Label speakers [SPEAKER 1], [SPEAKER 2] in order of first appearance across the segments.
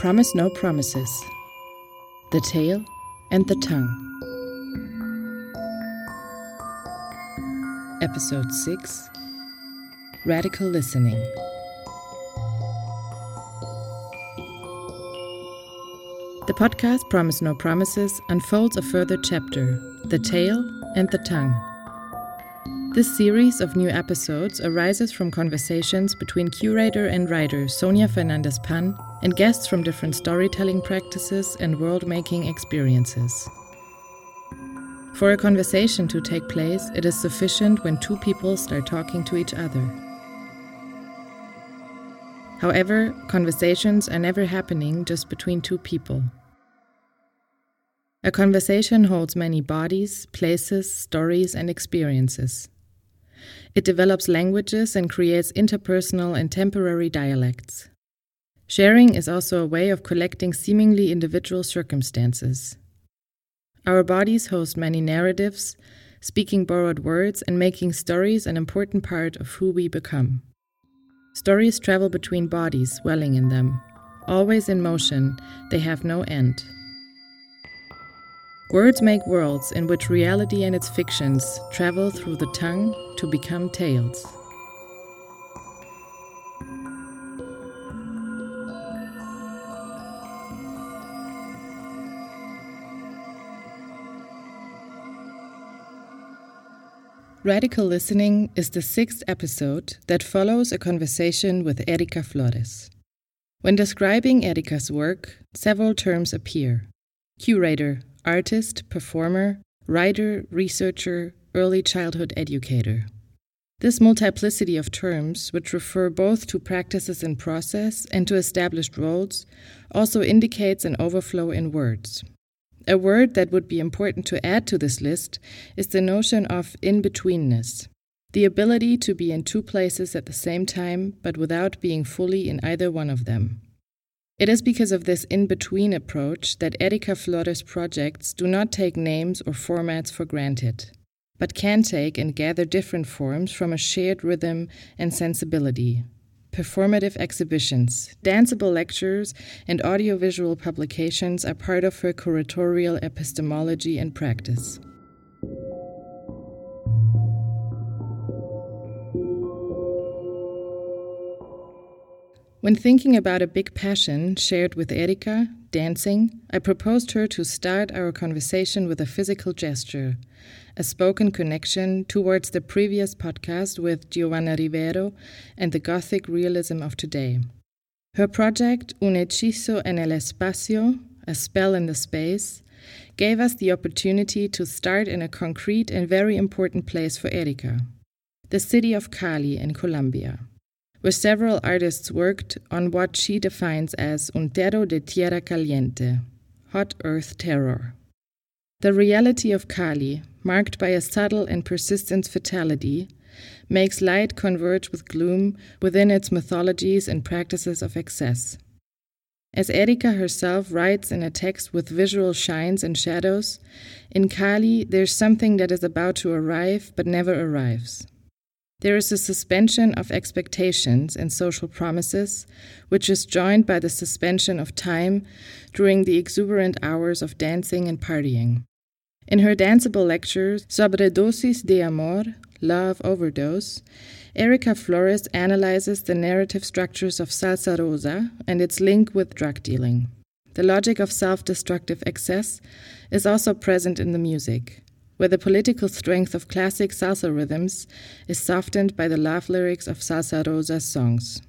[SPEAKER 1] Promise No Promises The Tail and the Tongue. Episode 6 Radical Listening. The podcast Promise No Promises unfolds a further chapter The Tail and the Tongue. This series of new episodes arises from conversations between curator and writer Sonia Fernandez Pan and guests from different storytelling practices and world making experiences. For a conversation to take place, it is sufficient when two people start talking to each other. However, conversations are never happening just between two people. A conversation holds many bodies, places, stories, and experiences. It develops languages and creates interpersonal and temporary dialects. Sharing is also a way of collecting seemingly individual circumstances. Our bodies host many narratives, speaking borrowed words and making stories an important part of who we become. Stories travel between bodies, dwelling in them. Always in motion, they have no end. Words make worlds in which reality and its fictions travel through the tongue to become tales. Radical Listening is the sixth episode that follows a conversation with Erika Flores. When describing Erika's work, several terms appear curator, artist, performer, writer, researcher, early childhood educator. This multiplicity of terms, which refer both to practices in process and to established roles, also indicates an overflow in words. A word that would be important to add to this list is the notion of in betweenness, the ability to be in two places at the same time, but without being fully in either one of them. It is because of this in between approach that Erika Flores projects do not take names or formats for granted, but can take and gather different forms from a shared rhythm and sensibility. Performative exhibitions, danceable lectures, and audiovisual publications are part of her curatorial epistemology and practice. When thinking about a big passion shared with Erika, dancing, I proposed her to start our conversation with a physical gesture, a spoken connection towards the previous podcast with Giovanna Rivero and the Gothic realism of today. Her project, Un hechizo en el espacio, a spell in the space, gave us the opportunity to start in a concrete and very important place for Erika, the city of Cali in Colombia where several artists worked on what she defines as un terror de tierra caliente, hot earth terror. The reality of Cali, marked by a subtle and persistent fatality, makes light converge with gloom within its mythologies and practices of excess. As Erika herself writes in a text with visual shines and shadows, in Cali there's something that is about to arrive but never arrives. There is a suspension of expectations and social promises, which is joined by the suspension of time during the exuberant hours of dancing and partying. In her danceable lectures, Sobredosis de Amor, Love Overdose, Erika Flores analyzes the narrative structures of Salsa Rosa and its link with drug dealing. The logic of self destructive excess is also present in the music where the political strength of classic salsa rhythms is softened by the love lyrics of Salsa Rosa's songs.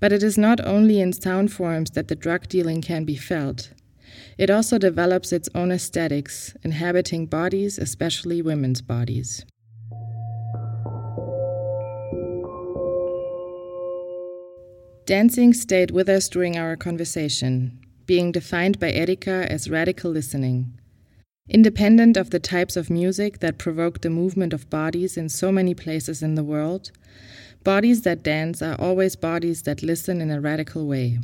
[SPEAKER 1] But it is not only in sound forms that the drug dealing can be felt. It also develops its own aesthetics, inhabiting bodies, especially women's bodies. Dancing stayed with us during our conversation, being defined by Erika as radical listening. Independent of the types of music that provoke the movement of bodies in so many places in the world, bodies that dance are always bodies that listen in a radical way.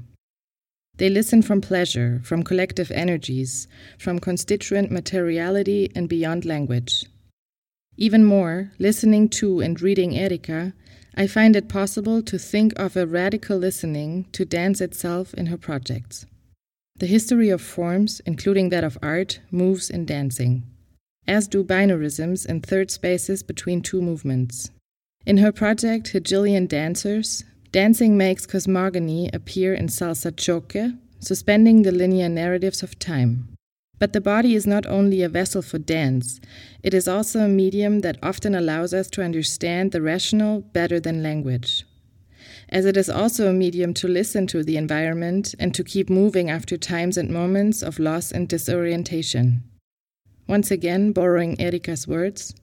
[SPEAKER 1] They listen from pleasure, from collective energies, from constituent materiality, and beyond language. Even more, listening to and reading Erika, I find it possible to think of a radical listening to dance itself in her projects. The history of forms, including that of art, moves in dancing, as do binarisms and third spaces between two movements. In her project Hegelian Dancers, dancing makes cosmogony appear in salsa choque, suspending the linear narratives of time. But the body is not only a vessel for dance, it is also a medium that often allows us to understand the rational better than language. As it is also a medium to listen to the environment and to keep moving after times and moments of loss and disorientation. Once again, borrowing Erika's words,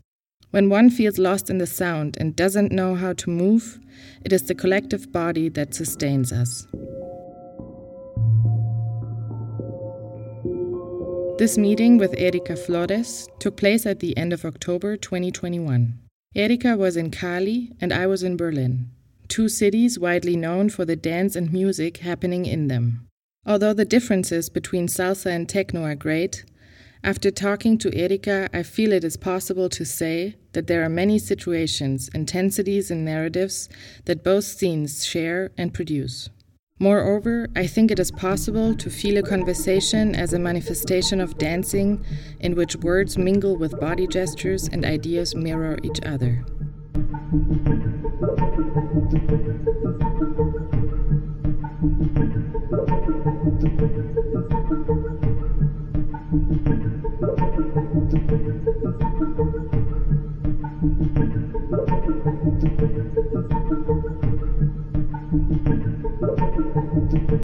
[SPEAKER 1] when one feels lost in the sound and doesn't know how to move, it is the collective body that sustains us. This meeting with Erika Flores took place at the end of October 2021. Erika was in Cali and I was in Berlin, two cities widely known for the dance and music happening in them. Although the differences between salsa and techno are great, after talking to Erika, I feel it is possible to say that there are many situations, intensities, and narratives that both scenes share and produce. Moreover, I think it is possible to feel a conversation as a manifestation of dancing in which words mingle with body gestures and ideas mirror each other.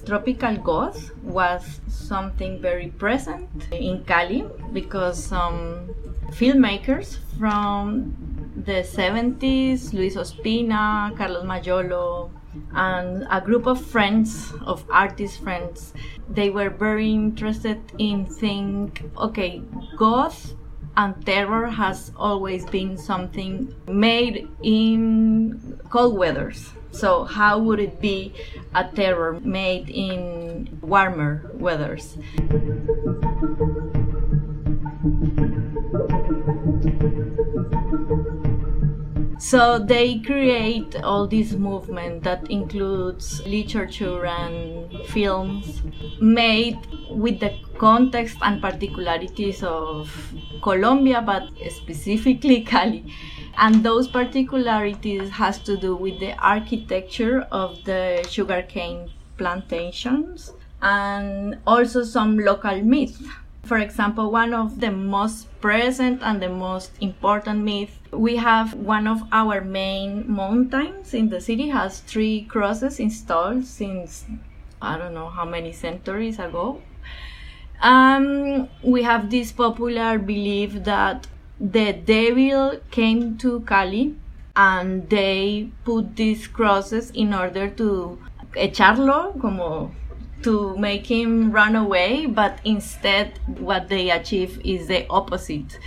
[SPEAKER 2] Tropical Goth was something very present in Cali because some filmmakers from the 70s, Luis Ospina, Carlos Mayolo, and a group of friends, of artist friends, they were very interested in think, okay, goth and terror has always been something made in cold weathers. So how would it be a terror made in warmer weathers? So they create all this movement that includes literature and films made with the context and particularities of Colombia, but specifically Cali. And those particularities has to do with the architecture of the sugarcane plantations and also some local myths for example, one of the most present and the most important myths, we have one of our main mountains in the city has three crosses installed since I don't know how many centuries ago. Um, we have this popular belief that the devil came to Cali and they put these crosses in order to echarlo, como to make him run away, but instead, what they achieve is the opposite.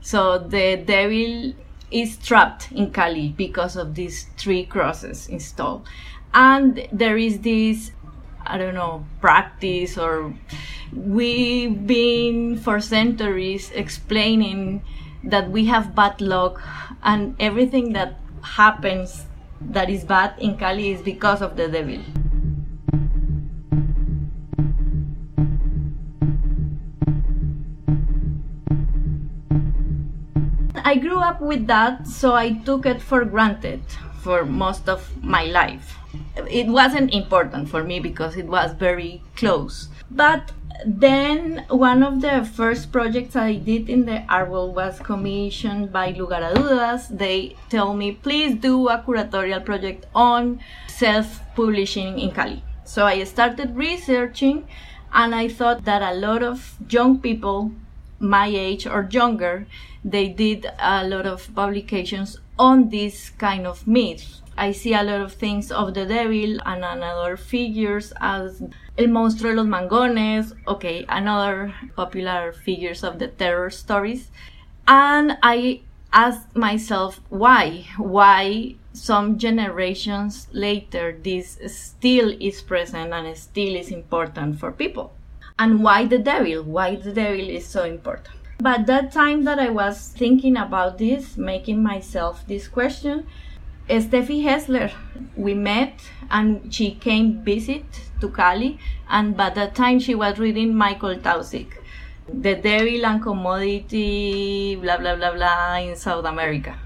[SPEAKER 2] So the devil is trapped in Cali because of these three crosses installed. And there is this, I don't know, practice, or we've been for centuries explaining that we have bad luck and everything that happens that is bad in Cali is because of the devil. I grew up with that, so I took it for granted for most of my life. It wasn't important for me because it was very close. But then one of the first projects I did in the Arbol was commissioned by Lugar a Dudas. They tell me, please do a curatorial project on self-publishing in Cali. So I started researching and I thought that a lot of young people my age or younger, they did a lot of publications on this kind of myth. I see a lot of things of the devil and another figures as El Monstruo de los Mangones, okay, another popular figures of the terror stories. And I asked myself why? Why some generations later this still is present and still is important for people? and why the devil why the devil is so important but that time that i was thinking about this making myself this question Steffi Hessler, we met and she came visit to Cali and by that time she was reading Michael Taussig, The Devil and Commodity, blah blah blah blah in South America.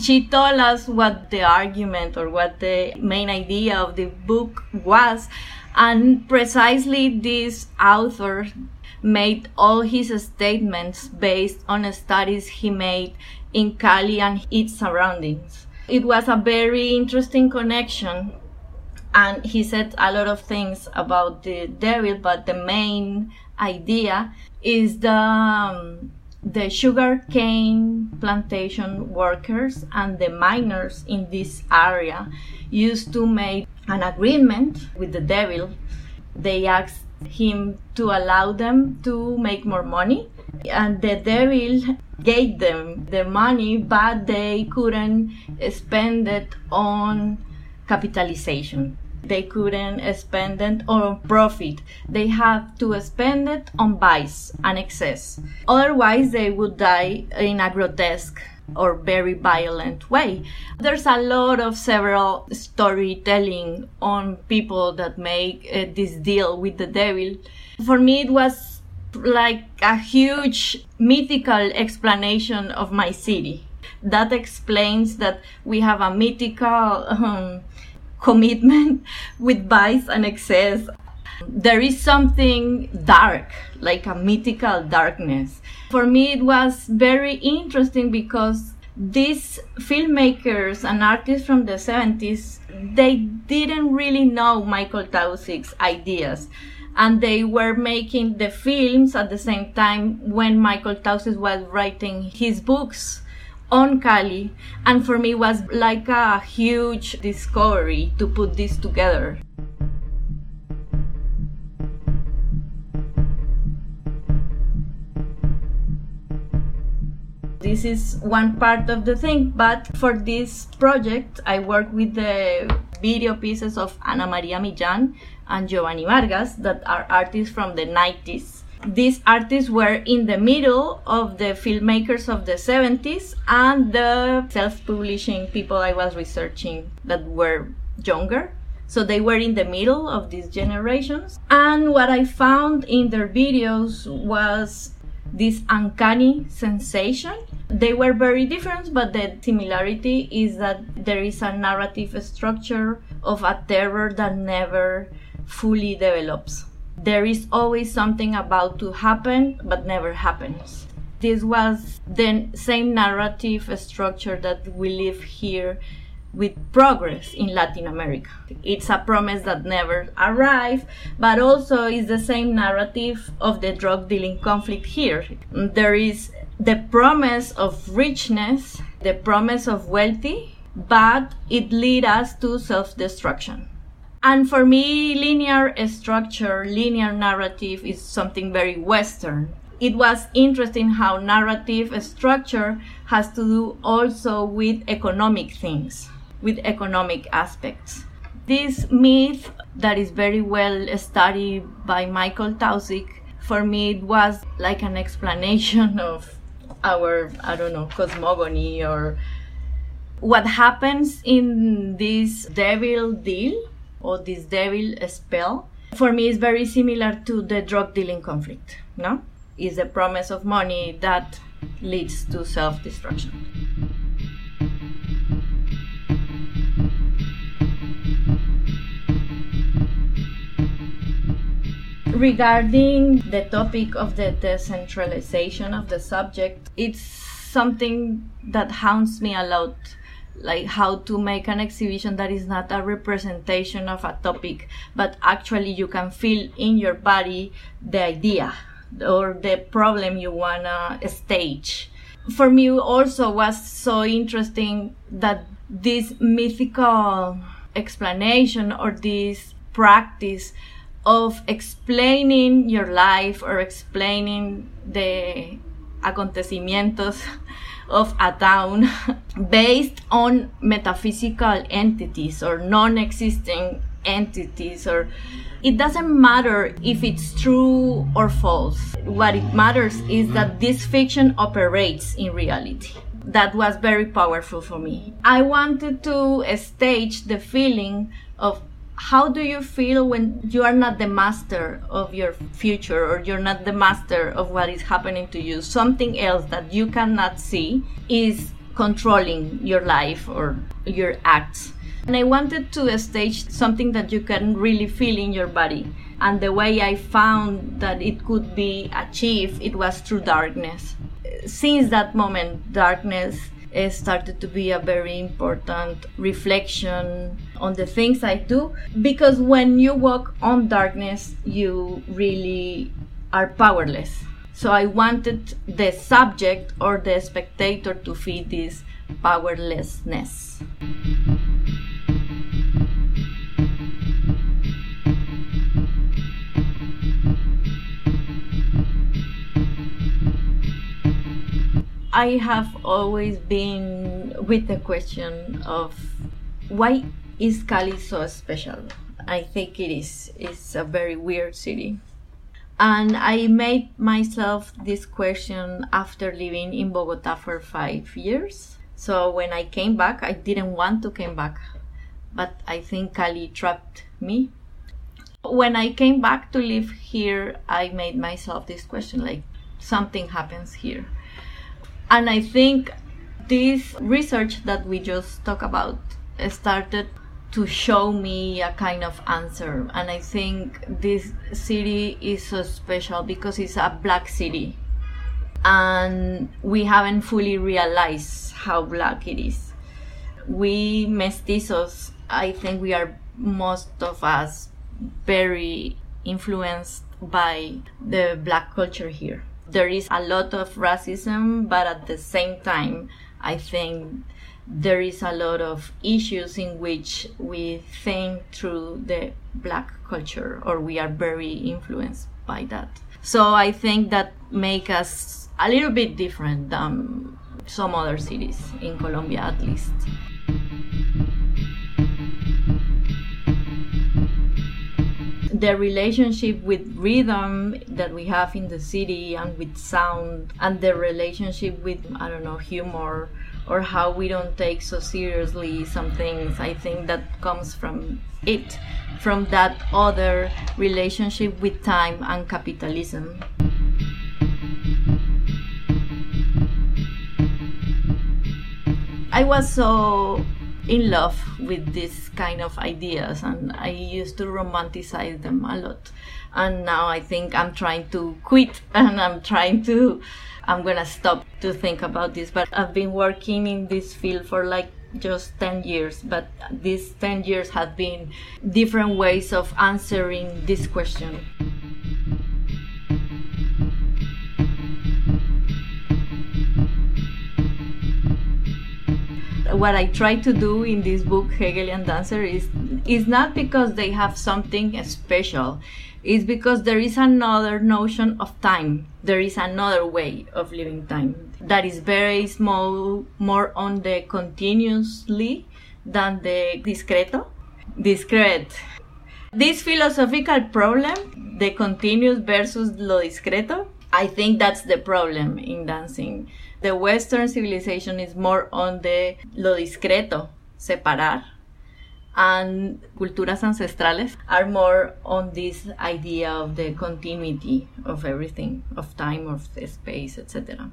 [SPEAKER 2] She told us what the argument or what the main idea of the book was and precisely this author made all his statements based on studies he made in Cali and its surroundings. It was a very interesting connection, and he said a lot of things about the devil, but the main idea is the um, the sugar cane plantation workers and the miners in this area used to make an agreement with the devil. They asked him to allow them to make more money, and the devil gave them the money, but they couldn't spend it on capitalization. They couldn't spend it on profit. They have to spend it on vice and excess. Otherwise, they would die in a grotesque or very violent way. There's a lot of several storytelling on people that make uh, this deal with the devil. For me, it was like a huge mythical explanation of my city. That explains that we have a mythical um, commitment with vice and excess. There is something dark, like a mythical darkness. For me, it was very interesting because these filmmakers and artists from the 70s, they didn't really know Michael Taussig's ideas. And they were making the films at the same time when Michael Taussig was writing his books on Cali, and for me was like a huge discovery to put this together. This is one part of the thing, but for this project, I work with the video pieces of Ana Maria Millán and Giovanni Vargas that are artists from the 90s these artists were in the middle of the filmmakers of the 70s and the self-publishing people I was researching that were younger. So they were in the middle of these generations. And what I found in their videos was this uncanny sensation. They were very different, but the similarity is that there is a narrative structure of a terror that never fully develops there is always something about to happen but never happens this was the same narrative structure that we live here with progress in Latin America. It's a promise that never arrived, but also is the same narrative of the drug dealing conflict here. There is the promise of richness, the promise of wealthy, but it leads us to self destruction. And for me, linear structure, linear narrative is something very Western. It was interesting how narrative structure has to do also with economic things, with economic aspects. This myth that is very well studied by Michael Taussig, for me, it was like an explanation of our, I don't know, cosmogony or what happens in this devil deal or this devil spell for me is very similar to the drug dealing conflict no? Is the promise of money that leads to self-destruction. Regarding the topic of the decentralization of the subject it's something that haunts me a lot like how to make an exhibition that is not a representation of a topic but actually you can feel in your body the idea or the problem you wanna stage. For me also was so interesting that this mythical explanation or this practice of explaining your life or explaining the acontecimientos of a town based on metaphysical entities or non-existing entities or it doesn't matter if it's true or false what it matters is that this fiction operates in reality that was very powerful for me. I wanted to stage the feeling of how do you feel when you are not the master of your future or you're not the master of what is happening to you? Something else that you cannot see is controlling your life or your acts. And i wanted to stage something that you can really feel in your body. And the way i found that it could be achieved it was through darkness. Since that moment darkness started to be a very important reflection on the things I do because when you walk on darkness, you really are powerless. So I wanted the subject or the spectator to feel this powerlessness. I have always been with the question of why is Cali so special? I think it is. It's a very weird city. And I made myself this question after living in Bogota for five years. So when I came back, I didn't want to come back, but I think Cali trapped me. When I came back to live here, I made myself this question like something happens here and I think this research that we just talked about started to show me a kind of answer. And I think this city is so special because it's a black city. And we haven't fully realized how black it is. We mestizos, I think we are most of us very influenced by the black culture here there is a lot of racism, but at the same time, I think there is a lot of issues in which we think through the black culture or we are very influenced by that. So I think that make us a little bit different than some other cities in Colombia at least. The relationship with rhythm that we have in the city and with sound and the relationship with i don't know humor or how we don't take so seriously some things i think that comes from it from that other relationship with time and capitalism. I was so in love with these kind of ideas and I used to romanticize them a lot. And now I think I'm trying to quit and I'm trying to, I'm gonna stop to think about this. But I've been working in this field for like just 10 years, but these 10 years have been different ways of answering this question. What I try to do in this book, Hegelian Dancer, is is not because they have something special. It's because there is another notion of time. There is another way of living time that is very small, more on the continuously than the discreto. Discrete. This philosophical problem, the continuous versus lo discreto, I think that's the problem in dancing the Western civilization is more on the lo discreto, separar, and culturas ancestrales are more on this idea of the continuity of everything, of time, of space, etc.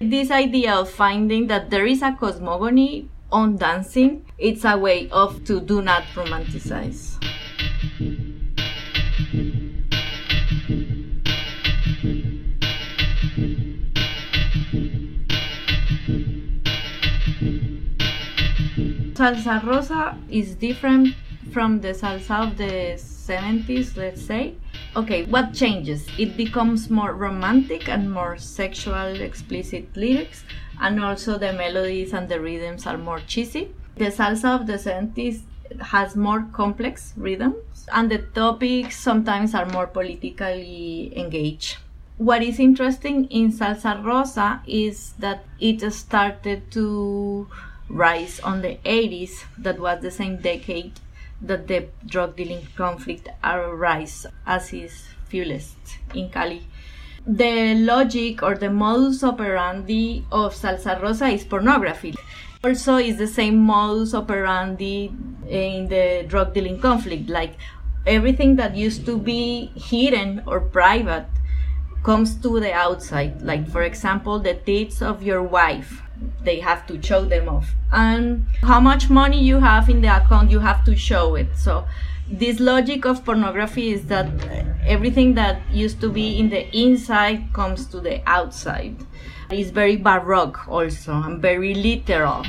[SPEAKER 2] This idea of finding that there is a cosmogony on dancing, it's a way of to do not romanticize. Salsa rosa is different from the salsa of the 70s, let's say. Okay, what changes? It becomes more romantic and more sexual, explicit lyrics, and also the melodies and the rhythms are more cheesy. The salsa of the 70s has more complex rhythms, and the topics sometimes are more politically engaged. What is interesting in Salsa Rosa is that it started to rise on the 80s, that was the same decade that the drug dealing conflict arose as is fuelest in Cali. the logic or the modus operandi of Salsa Rosa is pornography. Also, is the same modus operandi in the drug dealing conflict. Like everything that used to be hidden or private comes to the outside. Like, for example, the deeds of your wife. They have to show them off. And how much money you have in the account, you have to show it. So, this logic of pornography is that everything that used to be in the inside comes to the outside. It's very baroque also and very literal.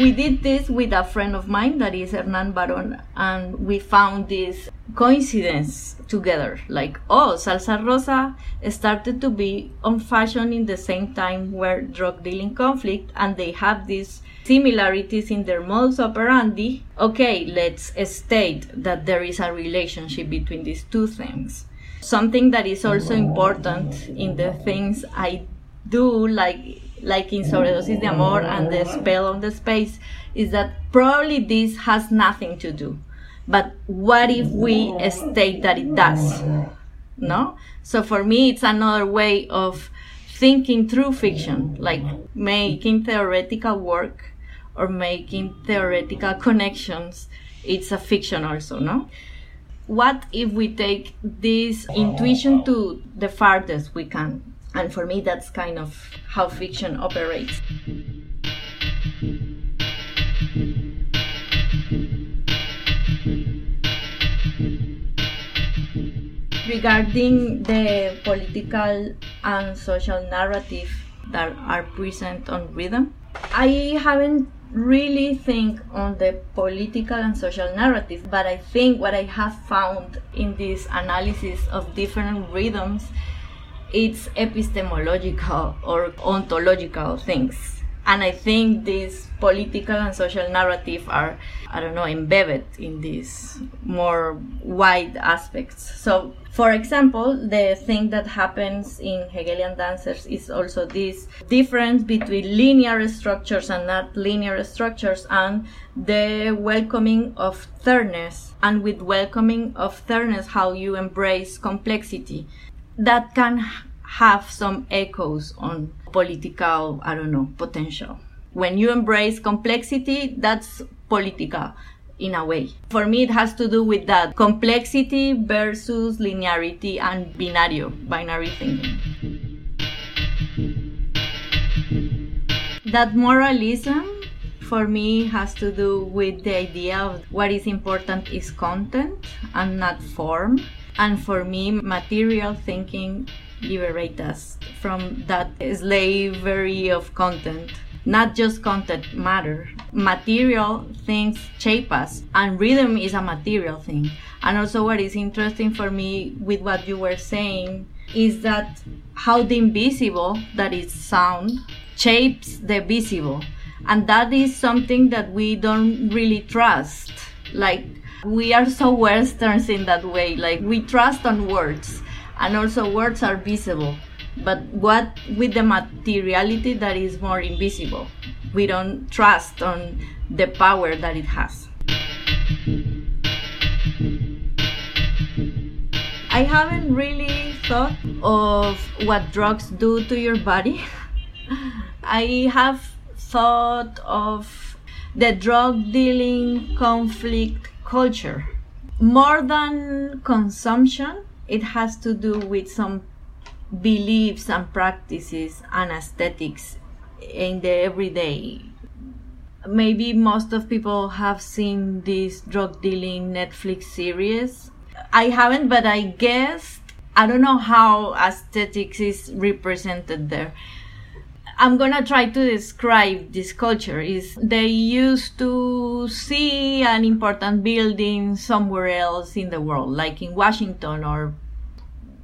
[SPEAKER 2] We did this with a friend of mine that is Hernan Baron, and we found this coincidence together. Like, oh, Salsa Rosa started to be on fashion in the same time where drug dealing conflict, and they have these similarities in their modus operandi. Okay, let's state that there is a relationship between these two things. Something that is also important in the things I do, like like in Sobredosis de Amor and the Spell on the Space, is that probably this has nothing to do. But what if we state that it does? No? So for me, it's another way of thinking through fiction, like making theoretical work or making theoretical connections. It's a fiction also, no? what if we take this intuition to the farthest we can? And for me, that's kind of how fiction operates. Regarding the political and social narrative that are present on rhythm, I haven't really think on the political and social narrative, but I think what I have found in this analysis of different rhythms, it's epistemological or ontological things. And I think these political and social narrative are, I don't know, embedded in these more wide aspects. So, for example, the thing that happens in Hegelian dancers is also this difference between linear structures and not linear structures and the welcoming of thirdness and with welcoming of thirdness how you embrace complexity that can have some echoes on political, I don't know, potential. When you embrace complexity, that's political in a way. For me, it has to do with that complexity versus linearity and binario, binary thinking. That moralism for me has to do with the idea of what is important is content and not form. And for me, material thinking liberate us from that slavery of content. Not just content matter. Material things shape us, and rhythm is a material thing. And also, what is interesting for me with what you were saying is that how the invisible, that is sound, shapes the visible. And that is something that we don't really trust. Like, we are so westerns in that way. Like, we trust on words and also words are visible but what with the materiality that is more invisible we don't trust on the power that it has i haven't really thought of what drugs do to your body i have thought of the drug dealing conflict culture. More than consumption it has to do with some beliefs and practices and aesthetics in the everyday. Maybe most of people have seen this drug dealing netflix series. I haven't but i guess i don't know how aesthetics is represented there I'm gonna try to describe this culture. Is they used to see an important building somewhere else in the world, like in Washington or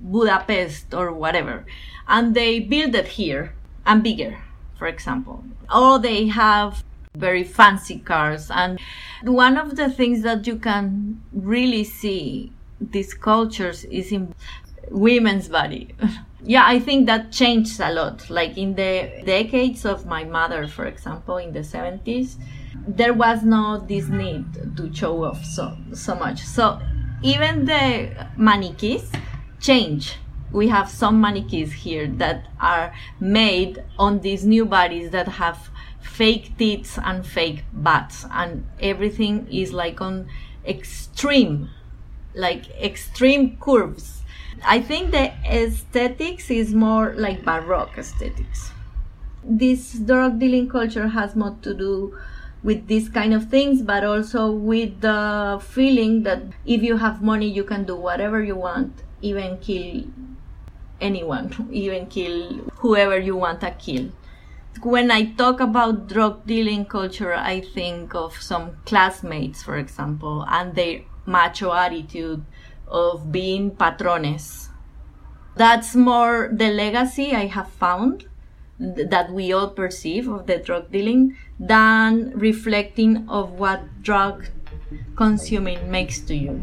[SPEAKER 2] Budapest or whatever, and they build it here and bigger, for example. Or they have very fancy cars, and one of the things that you can really see these cultures is in women's body. yeah, I think that changed a lot. Like in the decades of my mother, for example, in the 70s, there was no this need to show off so so much. So even the mannequins change. We have some mannequins here that are made on these new bodies that have fake teeth and fake butts, and everything is like on extreme, like extreme curves. I think the aesthetics is more like Baroque aesthetics. This drug dealing culture has more to do with these kind of things, but also with the feeling that if you have money, you can do whatever you want, even kill anyone, even kill whoever you want to kill. When I talk about drug dealing culture, I think of some classmates, for example, and their macho attitude of being patrones. That's more the legacy I have found that we all perceive of the drug dealing than reflecting of what drug consuming makes to you.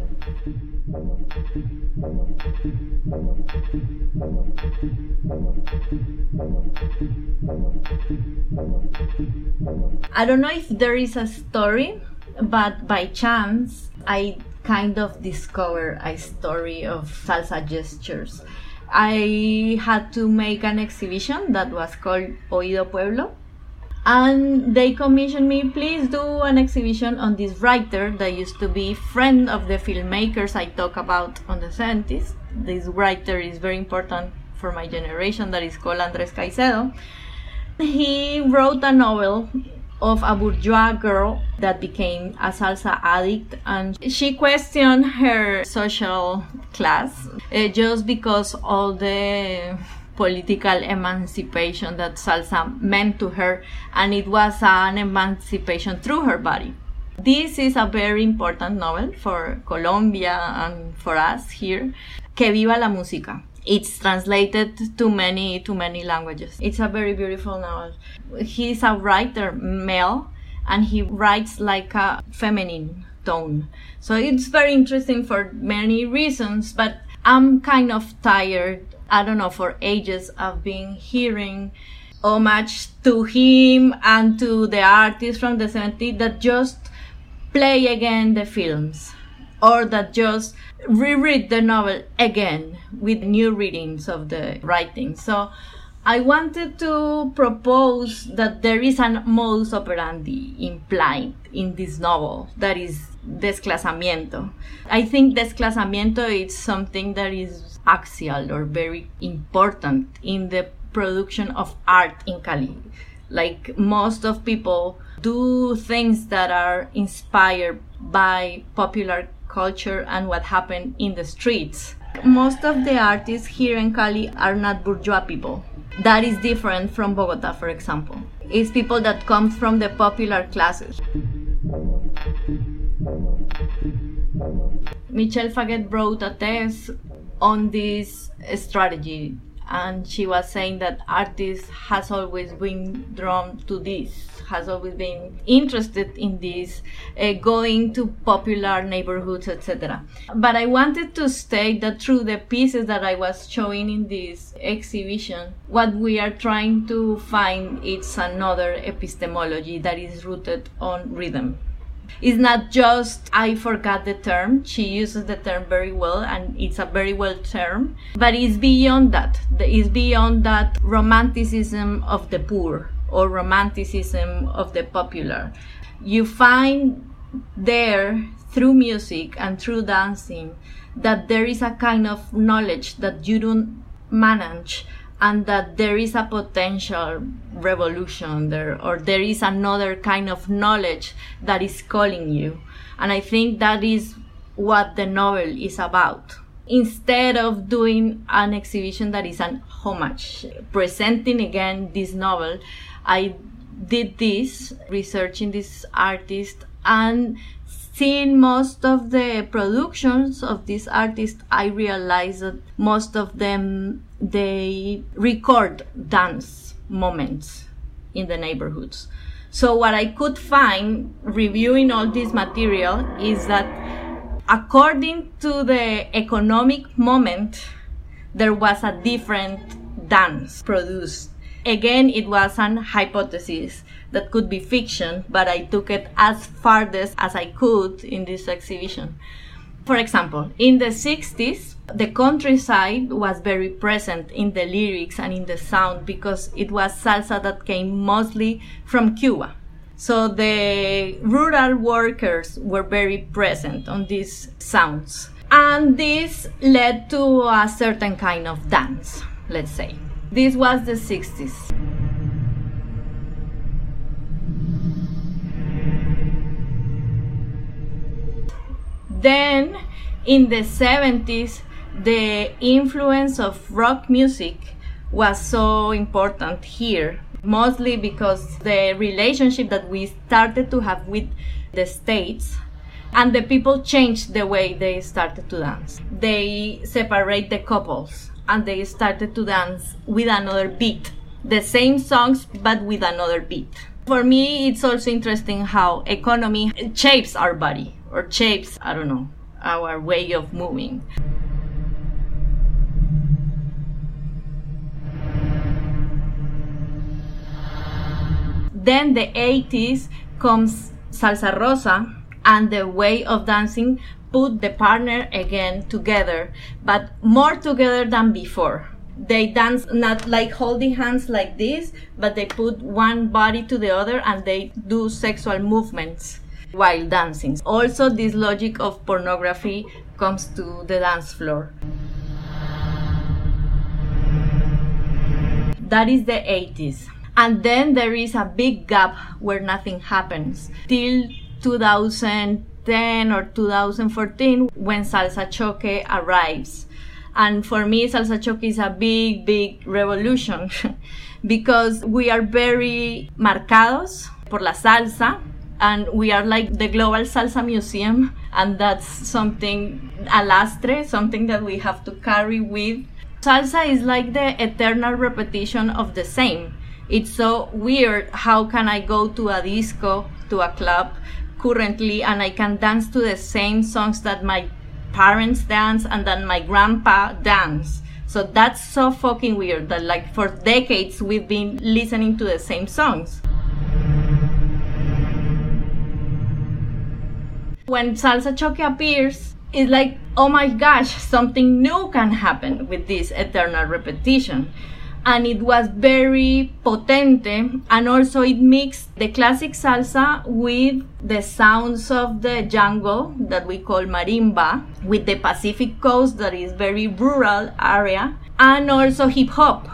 [SPEAKER 2] I don't know if there is a story, but by chance I kind of discover a story of salsa gestures I had to make an exhibition that was called Oído Pueblo. And they commissioned me, please do an exhibition on this writer that used to be friend of the filmmakers I talk about on the 70s. This writer is very important for my generation that is called Andres Caicedo. He wrote a novel of a bourgeois girl that became a salsa addict and she questioned her social class uh, just because all the political emancipation that salsa meant to her and it was an emancipation through her body this is a very important novel for Colombia and for us here. Que viva la música it's translated to many to many languages. It's a very beautiful novel. He's a writer male and he writes like a feminine tone. So it's very interesting for many reasons but i'm kind of tired i don't know for ages of being hearing homage to him and to the artists from the 70s that just play again the films or that just reread the novel again with new readings of the writing. So I wanted to propose that there is a modus operandi implied in this novel that is desclasamiento. I think desclasamiento is something that is axial or very important in the production of art in Cali. Like most of people do things that are inspired by popular culture and what happened in the streets. Most of the artists here in Cali are not bourgeois people. That is different from Bogota, for example. It's people that come from the popular classes. Michelle Faguet wrote a test on this strategy and she was saying that artists has always been drawn to this has always been interested in this uh, going to popular neighborhoods etc but i wanted to state that through the pieces that i was showing in this exhibition what we are trying to find is another epistemology that is rooted on rhythm it's not just I forgot the term. She uses the term very well and it's a very well term. But it's beyond that. It's beyond that romanticism of the poor or romanticism of the popular. You find there through music and through dancing that there is a kind of knowledge that you don't manage and that there is a potential revolution there or there is another kind of knowledge that is calling you. And i think that is what the novel is about. Instead of doing an exhibition that is an homage presenting again this novel i did this researching this artist and seeing most of the productions of these artists, I realized that most of them they record dance moments in the neighborhoods. So what I could find reviewing all this material is that according to the economic moment, there was a different dance produced. Again, it was an hypothesis that could be fiction, but I took it as farthest as I could in this exhibition. For example, in the 60s, the countryside was very present in the lyrics and in the sound because it was salsa that came mostly from Cuba. So the rural workers were very present on these sounds. And this led to a certain kind of dance, let's say. This was the 60s. Then in the 70s, the influence of rock music was so important here, mostly because the relationship that we started to have with the States and the people changed the way they started to dance. They separate the couples and they started to dance with another beat. The same songs but with another beat. For me, it's also interesting how economy shapes our body or shapes, I don't know, our way of moving. Then the 80s comes Salsa Rosa and the way of dancing put the partner again together, but more together than before. They dance not like holding hands like this, but they put one body to the other and they do sexual movements while dancing. Also, this logic of pornography comes to the dance floor. That is the 80s. And then there is a big gap where nothing happens till 2010 or 2014 when Salsa Choque arrives. And for me, Salsa Choque is a big, big revolution because we are very marcados por la salsa and we are like the global salsa museum and that's something a lastre something that we have to carry with. Salsa is like the eternal repetition of the same. It's so weird how can i go to a disco to a club currently and i can dance to the same songs that my parents dance and that my grandpa dance. So that's so fucking weird that like for decades we've been listening to the same songs when salsa choque appears, it's like, oh my gosh, something new can happen with this eternal repetition. And it was very potente, and also it mixed the classic salsa with the sounds of the jungle that we call marimba, with the Pacific coast that is very rural area, and also hip hop.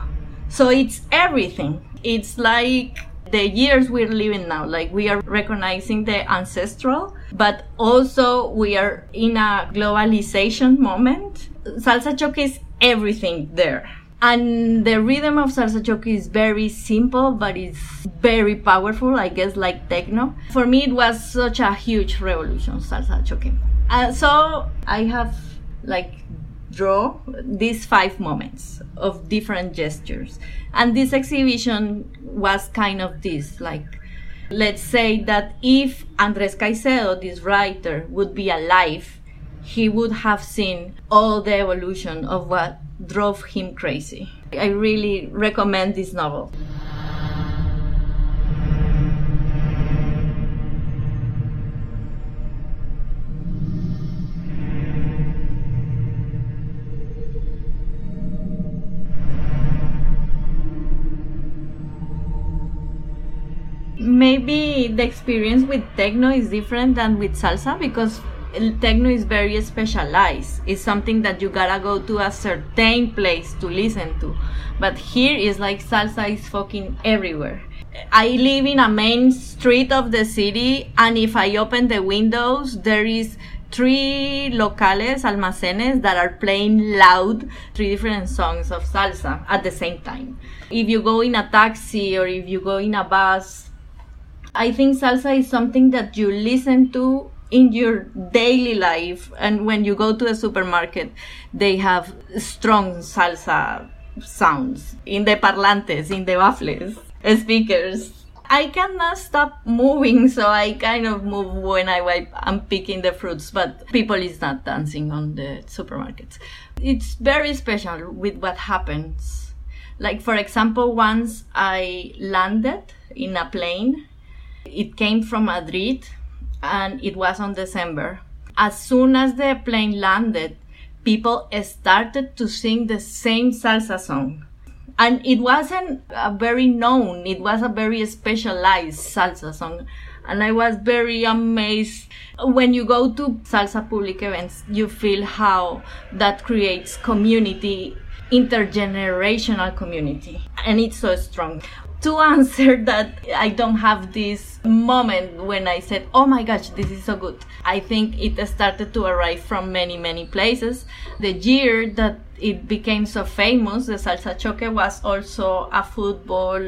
[SPEAKER 2] So it's everything. It's like the years we're living now. Like we are recognizing the ancestral but also we are in a globalization moment. Salsa choque is everything there. And the rhythm of salsa choque is very simple but it's very powerful i guess like techno. For me it was such a huge revolution salsa choque uh, so i have like draw these five moments of different gestures. And this exhibition was kind of this like, let's say that if Andres Caicedo, this writer, would be alive, he would have seen all the evolution of what drove him crazy. I really recommend this novel. Maybe the experience with techno is different than with salsa because techno is very specialized. It's something that you gotta go to a certain place to listen to. But here is like salsa is fucking everywhere. I live in a main street of the city, and if I open the windows, there is three locales, almacenes, that are playing loud three different songs of salsa at the same time. If you go in a taxi or if you go in a bus, I think salsa is something that you listen to in your daily life and when you go to a supermarket they have strong salsa sounds in the parlantes in the baffles speakers I cannot stop moving, so I kind of move when I am picking the fruits, but people is not dancing on the supermarkets. It's very special with what happens. Like for example, once I landed in a plane it came from Madrid and it was on December. as soon as the plane landed, people started to sing the same salsa song. And it wasn't a very known, it was a very specialized salsa song. And I was very amazed. When you go to salsa public events, you feel how that creates community, intergenerational community. And it's so strong to answer that I don't have this moment when I said, oh my gosh, this is so good. I think it started to arrive from many, many places. The year that it became so famous, the Salsa Choque was also a football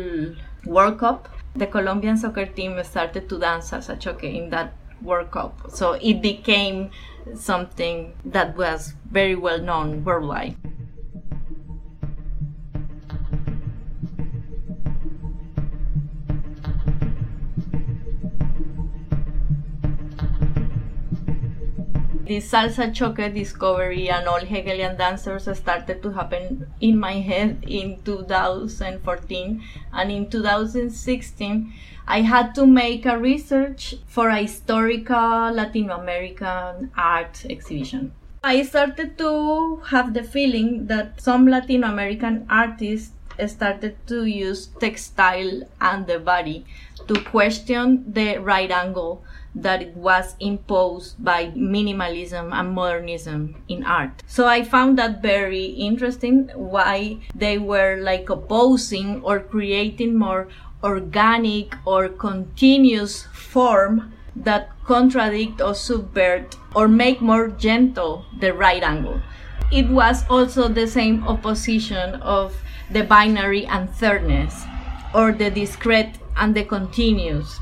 [SPEAKER 2] World Cup. The Colombian soccer team started to dance Salsa Choque in that World Cup. So it became something that was very well known worldwide. This salsa choque discovery and all Hegelian dancers started to happen in my head in 2014 and in 2016 I had to make a research for a historical Latin American art exhibition. I started to have the feeling that some Latin American artists started to use textile and the body to question the right angle that it was imposed by minimalism and modernism in art. So I found that very interesting why they were like opposing or creating more organic or continuous form that contradict or subvert or make more gentle the right angle. It was also the same opposition of the binary and thirdness or the discrete and the continuous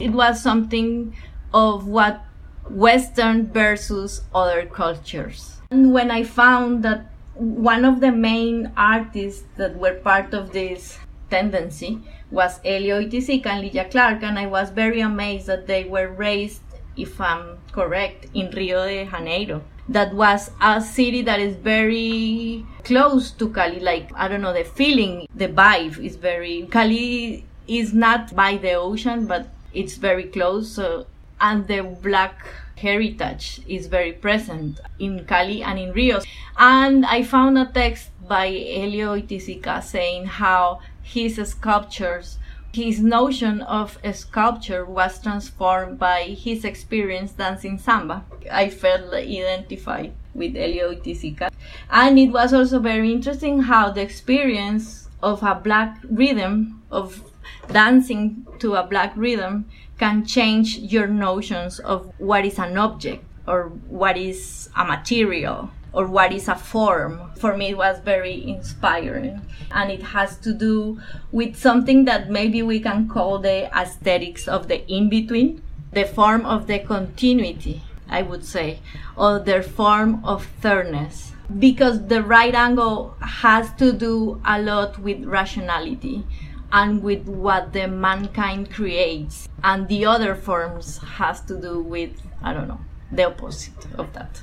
[SPEAKER 2] it was something of what Western versus other cultures. And when I found that one of the main artists that were part of this tendency was Helio Oiticica and Lygia Clark, and I was very amazed that they were raised, if I'm correct, in Rio de Janeiro. That was a city that is very close to Cali. Like, I don't know, the feeling, the vibe is very. Cali is not by the ocean, but it's very close. So, and the black heritage is very present in Cali and in Rio. And I found a text by Helio Oiticica saying how his sculptures, his notion of sculpture was transformed by his experience dancing samba. I felt identified with Helio Oiticica. And it was also very interesting how the experience of a black rhythm, of dancing to a black rhythm can change your notions of what is an object or what is a material or what is a form. For me, it was very inspiring. And it has to do with something that maybe we can call the aesthetics of the in between, the form of the continuity, I would say, or the form of thirdness. Because the right angle has to do a lot with rationality and with what the mankind creates. And the other forms has to do with i don't know the opposite of that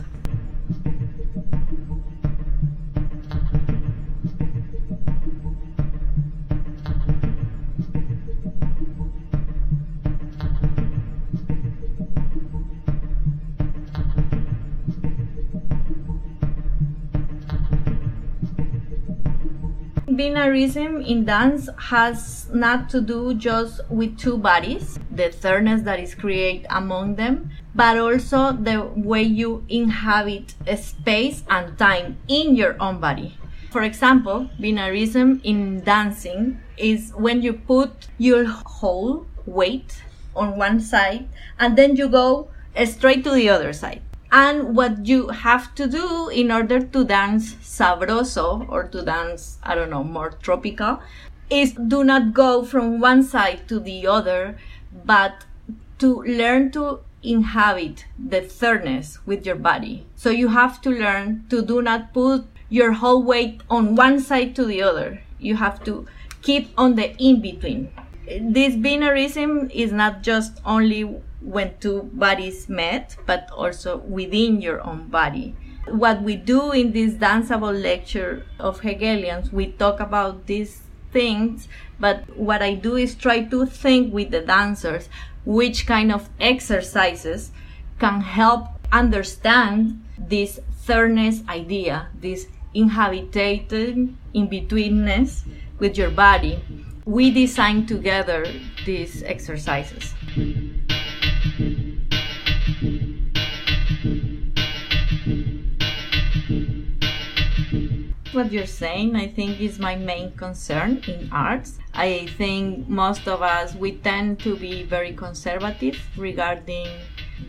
[SPEAKER 2] binarism in dance has not to do just with two bodies, the thirdness that is created among them, but also the way you inhabit space and time in your own body. For example, binarism in dancing is when you put your whole weight on one side and then you go straight to the other side. And what you have to do in order to dance sabroso or to dance, I don't know, more tropical, is do not go from one side to the other, but to learn to inhabit the thirdness with your body. So you have to learn to do not put your whole weight on one side to the other. You have to keep on the in between. This binarism is not just only when two bodies met, but also within your own body. What we do in this danceable lecture of Hegelians, we talk about these things, but what I do is try to think with the dancers which kind of exercises can help understand this thirdness idea, this inhabited in betweenness with your body. We design together these exercises. What you're saying, I think, is my main concern in arts. I think most of us, we tend to be very conservative regarding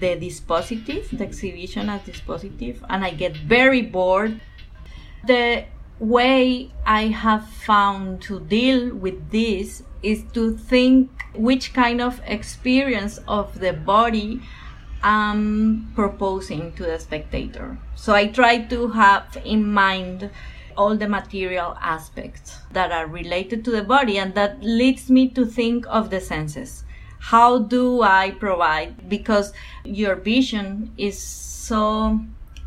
[SPEAKER 2] the dispositive, the exhibition as dispositive, and I get very bored. The way I have found to deal with this is to think which kind of experience of the body I'm proposing to the spectator. So I try to have in mind all the material aspects that are related to the body, and that leads me to think of the senses. How do I provide? Because your vision is so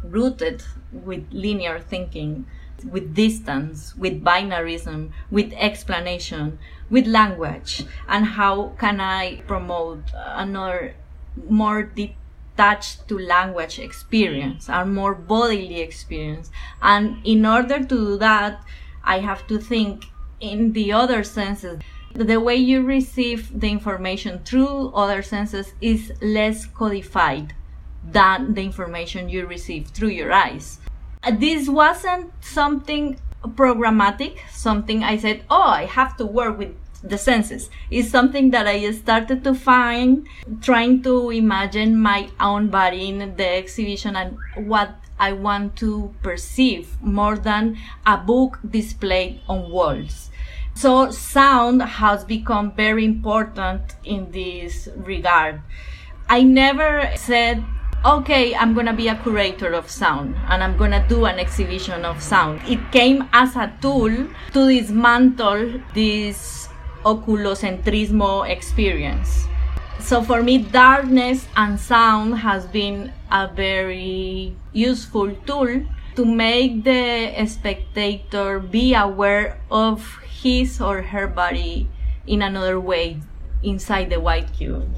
[SPEAKER 2] rooted with linear thinking, with distance, with binarism, with explanation, with language. And how can I promote another more deep attached to language experience, are more bodily experience. And in order to do that, I have to think in the other senses. The way you receive the information through other senses is less codified than the information you receive through your eyes. This wasn't something programmatic, something I said, oh, I have to work with the senses is something that I started to find trying to imagine my own body in the exhibition and what I want to perceive more than a book displayed on walls. So sound has become very important in this regard. I never said okay, I'm gonna be a curator of sound and I'm gonna do an exhibition of sound. It came as a tool to dismantle this oculocentrismo experience. So for me, darkness and sound has been a very useful tool to make the spectator be aware of his or her body in another way inside the white cube.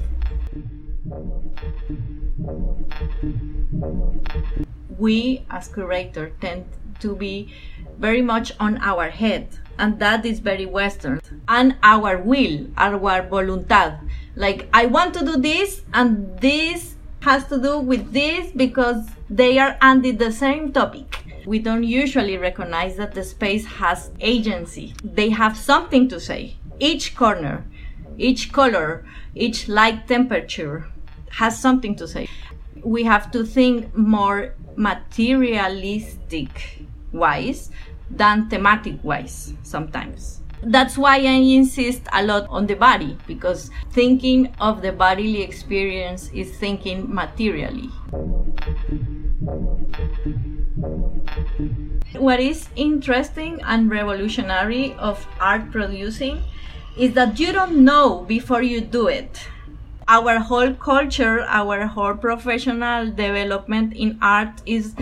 [SPEAKER 2] We as curator tend to be very much on our head and that is very western. And our will our voluntad. Like i want to do this and this has to do with this because they are under the same topic. We don't usually recognize that the space has agency. They have something to say. Each corner each color each light temperature has something to say. We have to think more materialistic wise than thematic wise sometimes. That's why I insist a lot on the body because thinking of the bodily experience is thinking materially. What is interesting and revolutionary of art producing is that you don't know before you do it. Our whole culture, our whole professional development in art is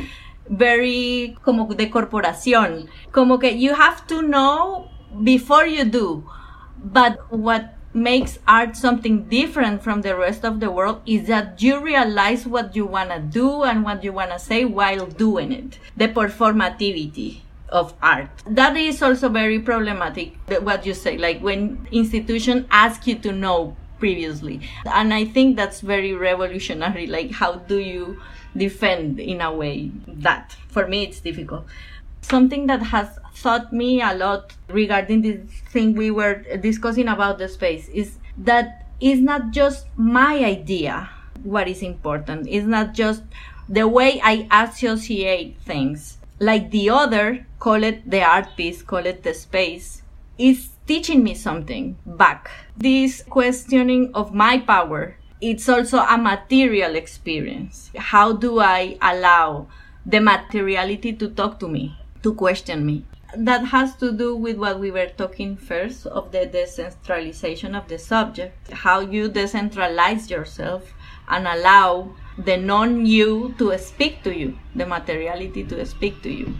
[SPEAKER 2] very como de corporación. Como que you have to know before you do. But what makes art something different from the rest of the world is that you realize what you want to do and what you want to say while doing it. The performativity of art. That is also very problematic, what you say, like when institutions ask you to know previously. And I think that's very revolutionary. Like, how do you defend in a way that for me it's difficult something that has taught me a lot regarding this thing we were discussing about the space is that it's not just my idea what is important it's not just the way i associate things like the other call it the art piece call it the space is teaching me something back this questioning of my power it's also a material experience. How do I allow the materiality to talk to me, to question me? That has to do with what we were talking first of the decentralization of the subject, how you decentralize yourself and allow the non you to speak to you, the materiality to speak to you.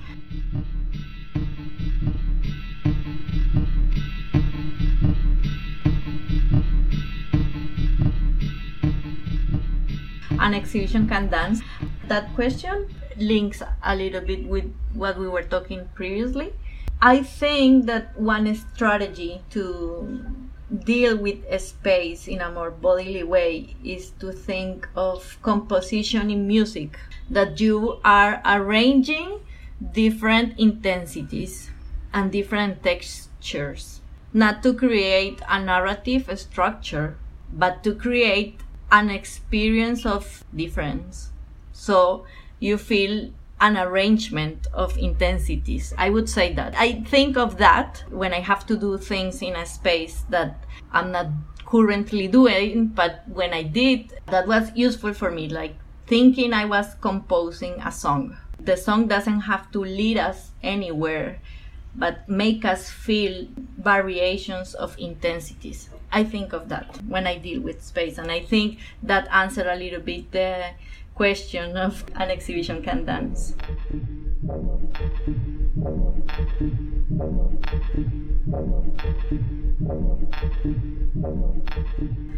[SPEAKER 2] An exhibition can dance. that question links a little bit with what we were talking previously. I think that one strategy to deal with space in a more bodily way is to think of composition in music that you are arranging different intensities and different textures not to create a narrative structure but to create an experience of difference so you feel an arrangement of intensities. I would say that. I think of that when I have to do things in a space that I'm not currently doing, but when I did, that was useful for me, like thinking I was composing a song. The song doesn't have to lead us anywhere, but make us feel variations of intensities. I think of that when I deal with space, and I think that answer a little bit the question of an exhibition can dance.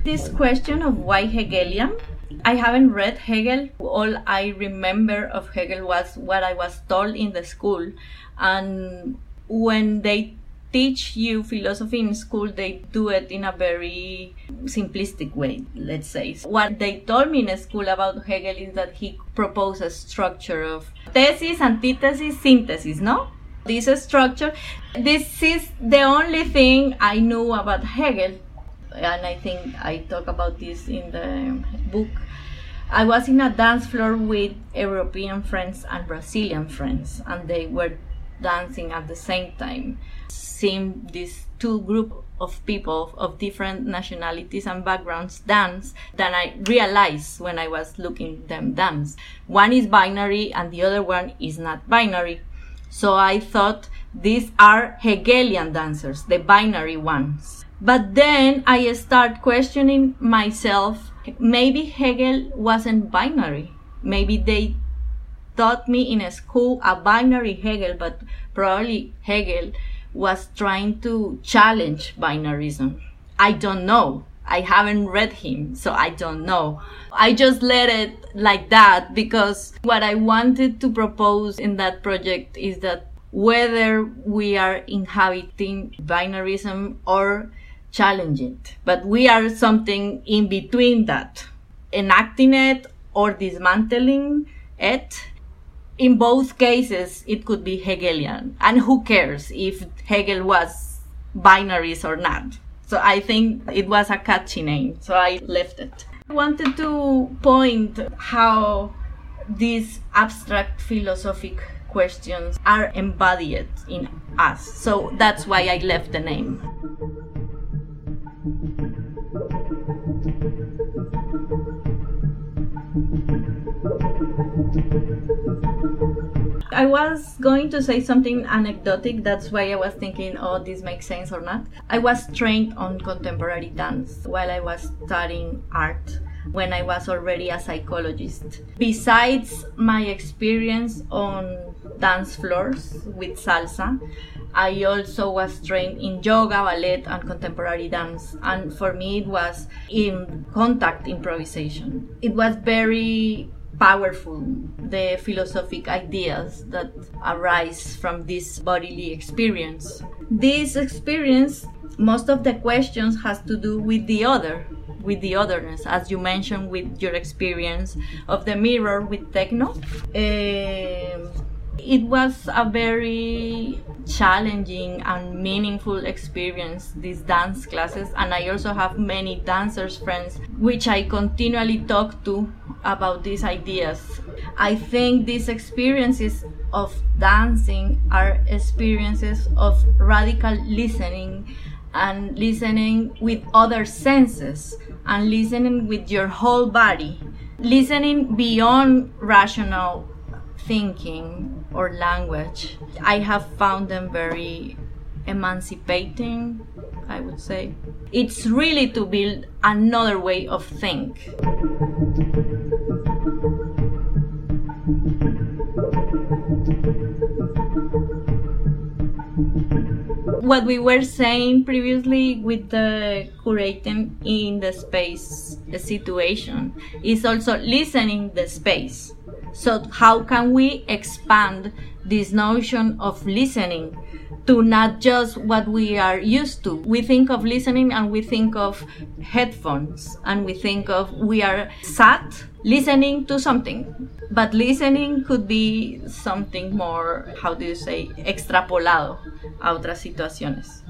[SPEAKER 2] This question of why Hegelian, I haven't read Hegel. All I remember of Hegel was what I was told in the school. And when they teach you philosophy in school, they do it in a very simplistic way, let's say. What they told me in school about Hegel is that he proposed a structure of thesis, antithesis, synthesis, no? This structure, this is the only thing I knew about Hegel, and I think I talk about this in the book. I was in a dance floor with European friends and Brazilian friends, and they were dancing at the same time seeing these two group of people of different nationalities and backgrounds dance than I realized when I was looking them dance. One is binary and the other one is not binary. So I thought these are Hegelian dancers, the binary ones. But then I start questioning myself. Maybe Hegel wasn't binary. Maybe they taught me in a school a binary Hegel, but probably Hegel was trying to challenge binarism. I don't know. I haven't read him, so I don't know. I just let it like that because what I wanted to propose in that project is that whether we are inhabiting binarism or challenging it, but we are something in between that, enacting it or dismantling it in both cases, it could be Hegelian. And who cares if Hegel was binaries or not? So I think it was a catchy name, so I left it. I wanted to point how these abstract philosophic questions are embodied in us. So that's why I left the name. I was going to say something anecdotic. That's why I was thinking, oh, this makes sense or not. I was trained on contemporary dance while I was studying art when I was already a psychologist. Besides my experience on dance floors with salsa, I also was trained in yoga, ballet, and contemporary dance. And for me, it was in contact improvisation. It was very powerful the philosophic ideas that arise from this bodily experience. This experience most of the questions has to do with the other with the otherness as you mentioned with your experience of the mirror with techno. Um, it was a very challenging and meaningful experience these dance classes and i also have many dancers friends which i continually talk to about these ideas i think these experiences of dancing are experiences of radical listening and listening with other senses and listening with your whole body listening beyond rational thinking or language. I have found them very emancipating, I would say. It's really to build another way of think. What we were saying previously with the curating in the space situation is also listening the space. So how can we expand this notion of listening to not just what we are used to. We think of listening and we think of headphones and we think of we are sat listening to something. But listening could be something more, how do you say, extrapolado a otras situaciones.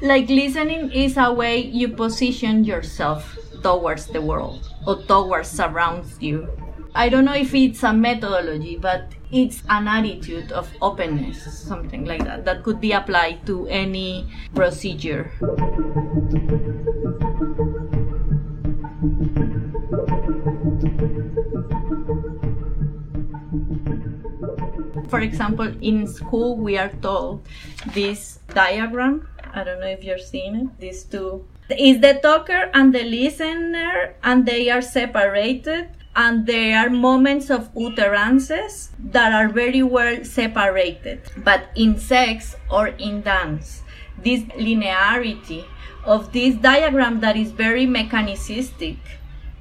[SPEAKER 2] Like listening is a way you position yourself towards the world or towards surrounds you. I don't know if it's a methodology, but it's an attitude of openness, something like that, that could be applied to any procedure. For example, in school, we are told this diagram. I don't know if you're seeing it. These two is the talker and the listener, and they are separated and there are moments of utterances that are very well separated. But in sex or in dance, this linearity of this diagram that is very mechanicistic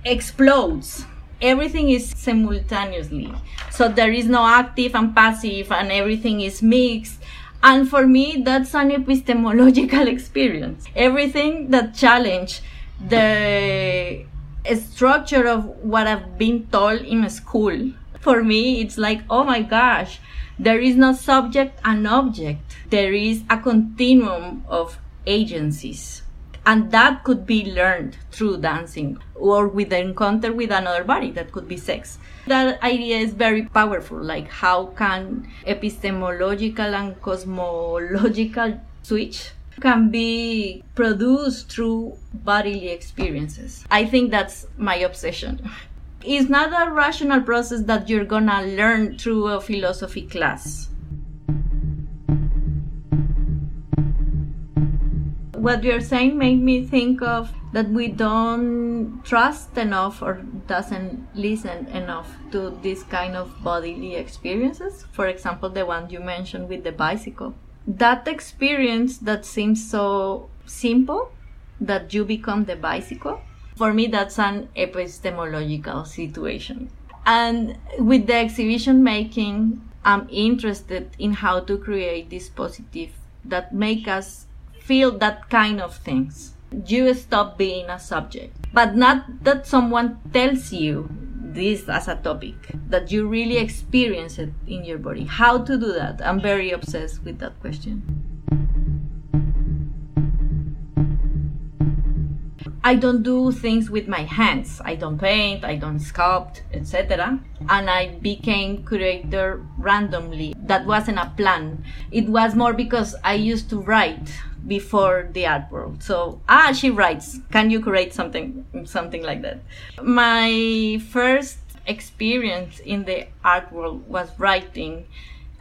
[SPEAKER 2] explodes. Everything is simultaneously. So there is no active and passive, and everything is mixed. And for me, that's an epistemological experience. Everything that challenge the structure of what I've been told in school. For me, it's like, oh my gosh, there is no subject and object. There is a continuum of agencies. And that could be learned through dancing or with the encounter with another body. That could be sex. That idea is very powerful. Like, how can epistemological and cosmological switch can be produced through bodily experiences. I think that's my obsession. It's not a rational process that you're gonna learn through a philosophy class. What you're saying made me think of that we don't trust enough or doesn't listen enough to this kind of bodily experiences. For example, the one you mentioned with the bicycle that experience that seems so simple that you become the bicycle for me that's an epistemological situation. And with the exhibition making i'm interested in how to create this positive that make us feel that kind of things. You stop being a subject but not that someone tells you this as a topic that you really experience it in your body how to do that i'm very obsessed with that question I don't do things with my hands. I don't paint, I don't sculpt, etc. And I became curator randomly. That wasn't a plan. It was more because I used to write before the art world. So, ah, she writes. Can you create something, something like that? My first experience in the art world was writing,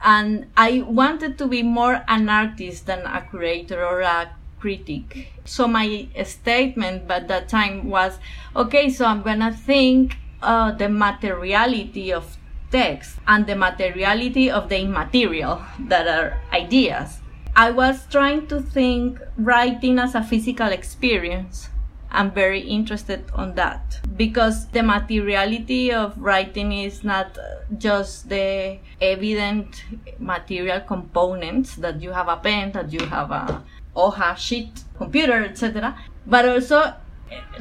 [SPEAKER 2] and I wanted to be more an artist than a curator or a critic. So my statement at that time was, okay, so I'm gonna think uh, the materiality of text and the materiality of the immaterial that are ideas I was trying to think writing as a physical experience. I'm very interested on that because the materiality of writing is not just the evident material components that you have a pen, that you have a hoja sheet, computer, etc. But also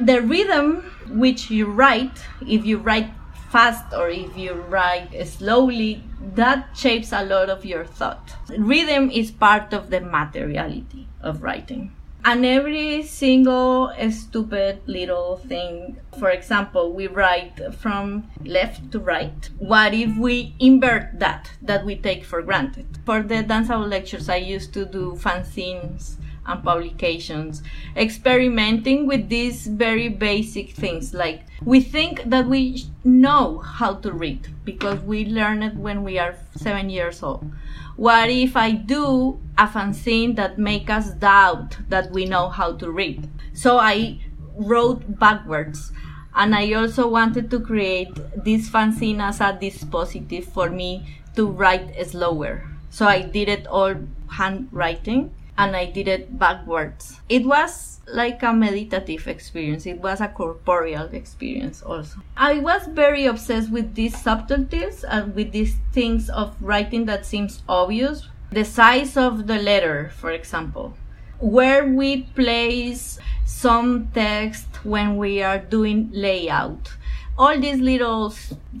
[SPEAKER 2] the rhythm which you write, if you write fast or if you write slowly, that shapes a lot of your thought. Rhythm is part of the materiality of writing. And every single stupid little thing, for example, we write from left to right. What if we invert that, that we take for granted? For the danceable lectures, I used to do fanzines and publications, experimenting with these very basic things. Like we think that we know how to read because we learn it when we are seven years old. What if I do a fanzine that make us doubt that we know how to read? So I wrote backwards. And I also wanted to create this fanzine as a dispositive for me to write slower. So I did it all handwriting and I did it backwards. It was like a meditative experience. It was a corporeal experience also. I was very obsessed with these subtleties and with these things of writing that seems obvious. The size of the letter, for example, where we place some text when we are doing layout. All these little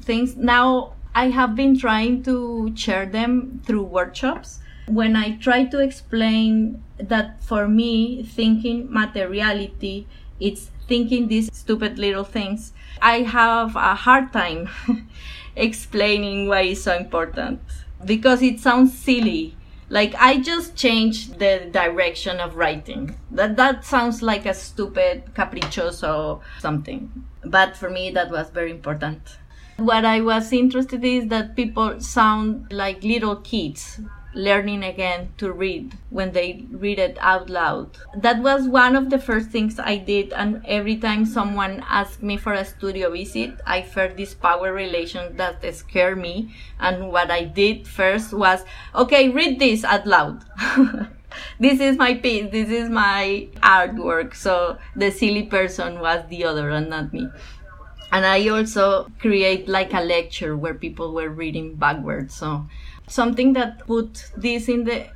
[SPEAKER 2] things. Now I have been trying to share them through workshops when I try to explain that for me, thinking materiality, it's thinking these stupid little things, I have a hard time explaining why it's so important because it sounds silly. Like I just changed the direction of writing. That that sounds like a stupid caprichoso something. But for me that was very important. What I was interested in is that people sound like little kids learning again to read when they read it out loud. That was one of the first things I did, and every time someone asked me for a studio visit, I felt this power relation that scared me. And what I did first was, okay, read this out loud. this is my piece, this is my artwork. So the silly person was the other and not me. And I also create like a lecture where people were reading backwards. So Something that put this in the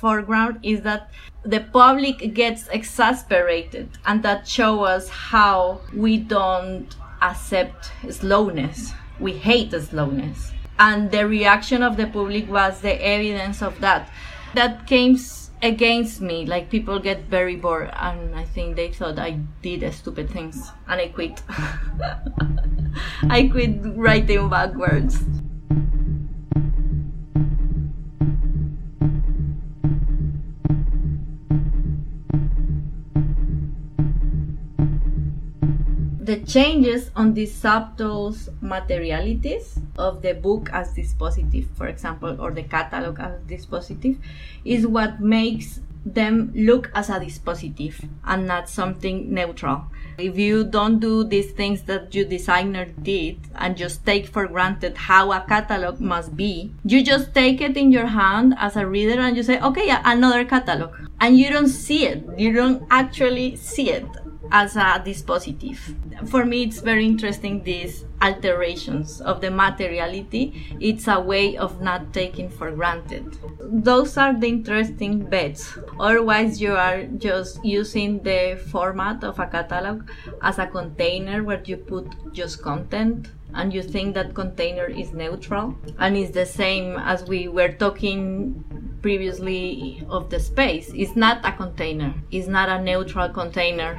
[SPEAKER 2] foreground is that the public gets exasperated and that show us how we don't accept slowness. We hate slowness. And the reaction of the public was the evidence of that. That came against me. Like people get very bored, and I think they thought I did stupid things, and I quit. I quit writing backwards. The changes on these subtle materialities of the book as dispositive, for example, or the catalog as dispositive, is what makes them look as a dispositive and not something neutral. If you don't do these things that your designer did and just take for granted how a catalog must be, you just take it in your hand as a reader and you say, okay, another catalog. And you don't see it. You don't actually see it as a dispositive. For me, it's very interesting these alterations of the materiality. It's a way of not taking for granted. Those are the interesting bets. Otherwise, you are just using the format of a catalog as a container where you put just content and you think that container is neutral? And it's the same as we were talking previously of the space. It's not a container. It's not a neutral container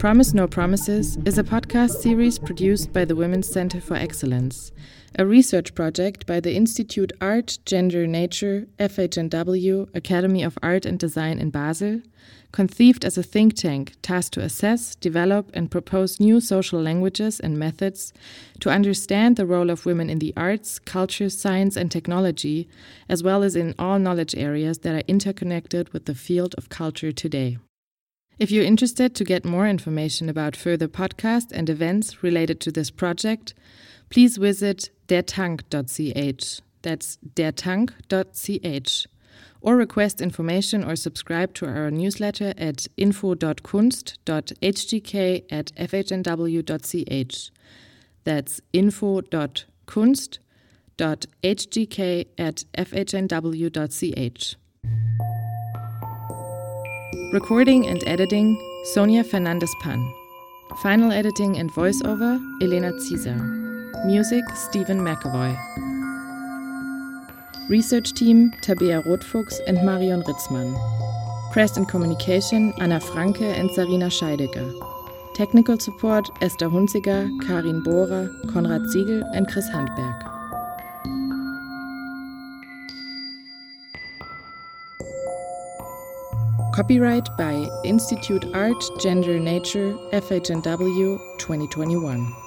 [SPEAKER 1] Promise No Promises is a podcast series produced by the Women's Center for Excellence, a research project by the Institute Art, Gender, Nature, FHNW, Academy of Art and Design in Basel, conceived as a think tank tasked to assess, develop, and propose new social languages and methods to understand the role of women in the arts, culture, science, and technology, as well as in all knowledge areas that are interconnected with the field of culture today. If you're interested to get more information about further podcasts and events related to this project, please visit dertank.ch. That's dertank.ch. Or request information or subscribe to our newsletter at info.kunst.hdk at fhnw.ch. That's info.kunst.hdk at fhnw.ch. Recording and editing Sonia Fernandez Pan. Final editing and voiceover Elena Caesar. Music Stephen McAvoy. Research team Tabea Rotfuchs and Marion Ritzmann. Press and communication Anna Franke and Sarina Scheidegger. Technical support Esther Hunziger, Karin Bohrer, Konrad Siegel and Chris Handberg. Copyright by Institute Art, Gender, Nature, FHNW 2021.